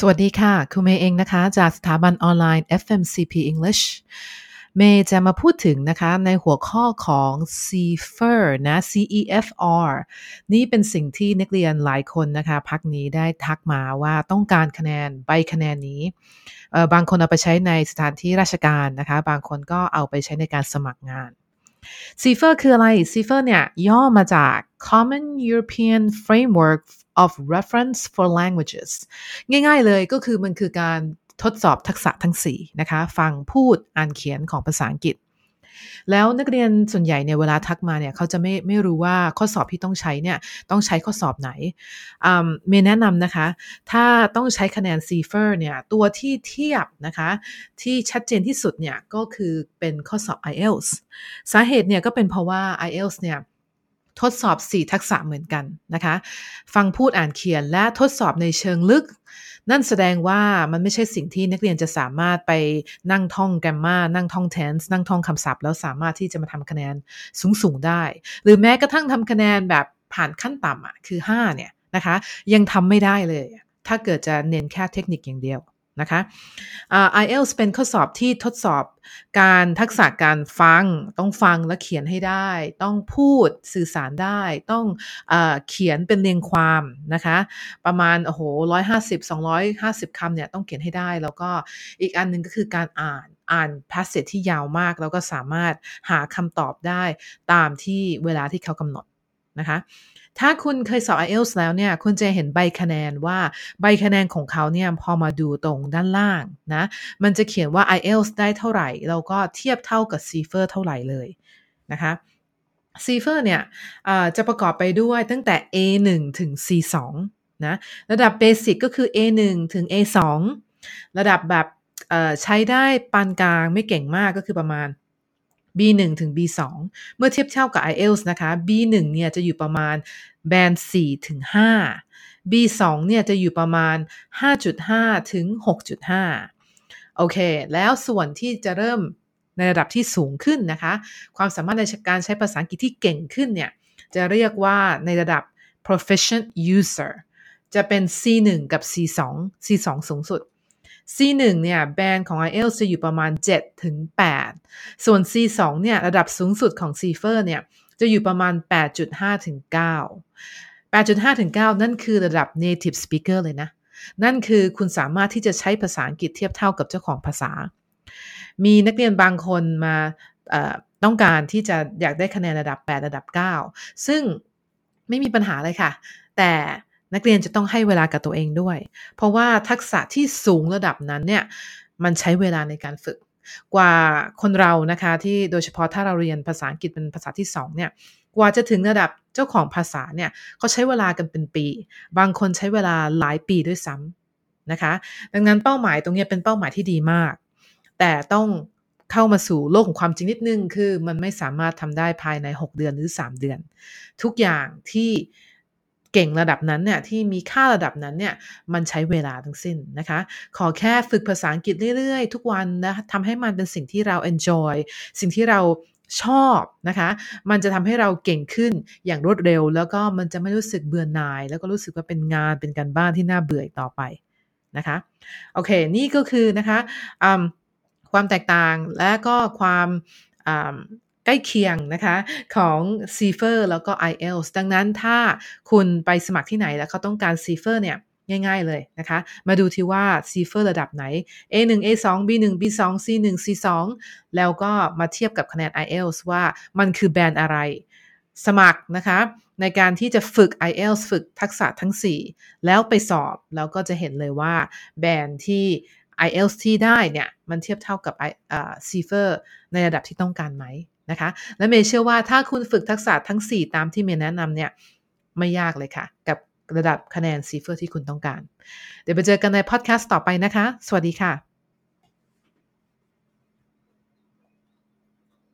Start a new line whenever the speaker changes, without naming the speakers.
สวัสดีค่ะ คุณเมย์เองนะคะ จากสถาบันออนไลน์ FMCP English เมย์จะมาพูดถึงนะคะในหัวข้อของ CEFR นะ CEFR นี่เป็นสิ่งที่นักเรียนหลายคนนะคะพักนี้ได้ทักมาว่าต้องการคะแนนใบคะแนนนี้ บางคนเอาไปใช้ในสถานที่ราชการนะคะ บางคนก็เอาไปใช้ในการสมัครงาน ซีเฟอร์คืออะไรซีเฟอร์เนี่ย ย่อมาจาก Common European Framework of Reference for Languages ง่ายๆเลยก็คือมันคือการทดสอบทักษะทั้ง 4 นะคะ ฟังพูดอ่านเขียนของภาษาอังกฤษ แล้วนักเรียนส่วนใหญ่เนี่ยเวลาทักมาเนี่ยเขาจะไม่ไม่รู้ว่าข้อสอบที่ต้องใช้เนี่ยต้องใช้ข้อสอบไหนเมย์แนะนำนะคะ ถ้าต้องใช้คะแนน c f e r เนี่ยตัวที่เทียบนะคะที่ชัดเจนที่สุดเนี่ยก็คือเป็นข้อสอบ IELTS สาเหตุเนี่ยก็เป็นเพราะว่า IELTS เนี่ย ทดสอบ 4 ทักษะเหมือนกันนะคะ ฟังพูดอ่านเขียนและทดสอบในเชิงลึก นั่นแสดงว่ามันไม่ใช่สิ่งที่นักเรียนจะสามารถไปนั่งท่องแกรมมานั่งท่อง tense นั่งท่องคำศัพท์ แล้วสามารถที่จะมาทำคะแนนสูงๆได้ หรือแม้กระทั่งทำคะแนนแบบผ่านขั้นต่ำอะคือ 5 เนี่ยนะคะ ยังทำไม่ได้เลย ถ้าเกิดจะเน้นแค่เทคนิคอย่างเดียว นะคะ IELTS เป็นข้อสอบที่ทดสอบการทักษะการฟัง ต้องฟังและเขียนให้ได้ ต้องพูดสื่อสารได้ ต้องอเขียนเป็นเรียงความนะคะ ประมาณโอ้โหร้อยห้าสิบสองร้อยห้าสิบคำเนี่ยต้องเขียนให้ได้ แล้วก็อีกอันหนึ่งก็คือการอ่านอ่าน passage ที่ยาวมาก แล้วก็สามารถหาคำตอบได้ตามที่เวลาที่เขากำหนด นะคะ ถ้าคุณเคยสอบ IELTS แล้วเนี่ย คุณจะเห็นใบคะแนนว่าใบคะแนนของเขาเนี่ยพอมาดูตรงด้านล่างนะ มันจะเขียนว่า IELTS ได้เท่าไหร่ แล้วก็เทียบเท่ากับ CFER เท่าไหร่เลยนะคะ CFER เนี่ยจะประกอบไปด้วยตั้งแต่ A1 ถึง C2 นะระดับเบสิกก็คือ A1 ถึง A2 ระดับแบบใช้ได้ปานกลางไม่เก่งมากก็คือประมาณ B1 ถึง B2 เมื่อเทียบเท่ากับ IELTS นะคะ B1 เนี่ยจะอยู่ประมาณแบน4ถึง5 B2 เนี่ยจะอยู่ประมาณ 5.5 ถึง 6.5 โอเค แล้วส่วนที่จะเริ่มในระดับที่สูงขึ้นนะคะ ความสามารถในการใช้ภาษาอังกฤษที่เก่งขึ้นเนี่ย จะเรียกว่าในระดับ proficient user จะเป็น C1 กับ C2 C2 สูงสุด C1 เนี่ยแบนของ IELTS จะอยู่ประมาณ 7 ถึง 8 ส่วน C2 เนี่ยระดับสูงสุดของ CFER เนี่ยจะอยู่ประมาณ 8.5 ถึง 9 8.5 ถึง 9 นั่นคือระดับ native speaker เลยนะ นั่นคือคุณสามารถที่จะใช้ภาษาอังกฤษเทียบเท่ากับเจ้าของภาษา มีนักเรียนบางคนมาต้องการที่จะอยากได้คะแนนระดับ 8 ระดับ 9 ซึ่งไม่มีปัญหาเลยค่ะ แต่ นักเรียนจะต้องให้เวลากับตัวเองด้วย เพราะว่าทักษะที่สูงระดับนั้นเนี่ยมันใช้เวลาในการฝึก กว่าคนเรานะคะที่โดยเฉพาะถ้าเราเรียนภาษาอังกฤษเป็นภาษาที่2เนี่ยกว่าจะถึงระดับเจ้าของภาษาเนี่ยเขาใช้เวลากันเป็นปี บางคนใช้เวลาหลายปีด้วยซ้ำนะคะ ดังนั้นเป้าหมายตรงนี้เป็นเป้าหมายที่ดีมาก แต่ต้องเข้ามาสู่โลกของความจริงนิดนึง คือมันไม่สามารถทำได้ภายใน 6 เดือนหรือ 3 เดือน ทุกอย่างที่ เก่งระดับนั้นเนี่ยที่มีค่าระดับนั้นเนี่ยมันใช้เวลาทั้งสิ้นนะคะ ขอแค่ฝึกภาษาอังกฤษเรื่อยๆ ทุกวันนะทำให้มันเป็นสิ่งที่เรา enjoy สิ่งที่เราชอบนะคะ มันจะทำให้เราเก่งขึ้นอย่างรวดเร็ว แล้วก็มันจะไม่รู้สึกเบื่อหน่าย แล้วก็รู้สึกว่าเป็นงานเป็นการบ้านที่น่าเบื่อต่อไปนะคะ โอเค นี่ก็คือนะคะความแตกต่างและก็ความ ใกล้เคียงนะคะของ c f e r แล้วก็ IELTS ดังนั้นถ้าคุณไปสมัครที่ไหนแล้วเขาต้องการ c f e r เนี่ยง่ายๆเลยนะคะ มาดูที่ว่า c f e r ระดับไหน A1 A2 B1 B2 C1 C2 แล้วก็มาเทียบกับคะแนน IELTS ว่ามันคือแบรนด์อะไร สมัครนะคะในการที่จะฝึก IELTS ฝึกทักษะทั้ง 4 แล้วไปสอบ แล้วก็จะเห็นเลยว่าแบรนด์ที่ IELTS ที่ได้เนี่ยมันเทียบเท่ากับ c f e r ในระดับที่ต้องการไหมนะคะ และเมย์เชื่อว่าถ้าคุณฝึกทักษะทั้ง 4 ตามที่เมย์แนะนำเนี่ยไม่ยากเลยค่ะ กับระดับคะแนน CEFR ที่คุณต้องการ เดี๋ยวไปเจอกันในพอดแคสต์ต่อไปนะคะ สวัสดีค่ะ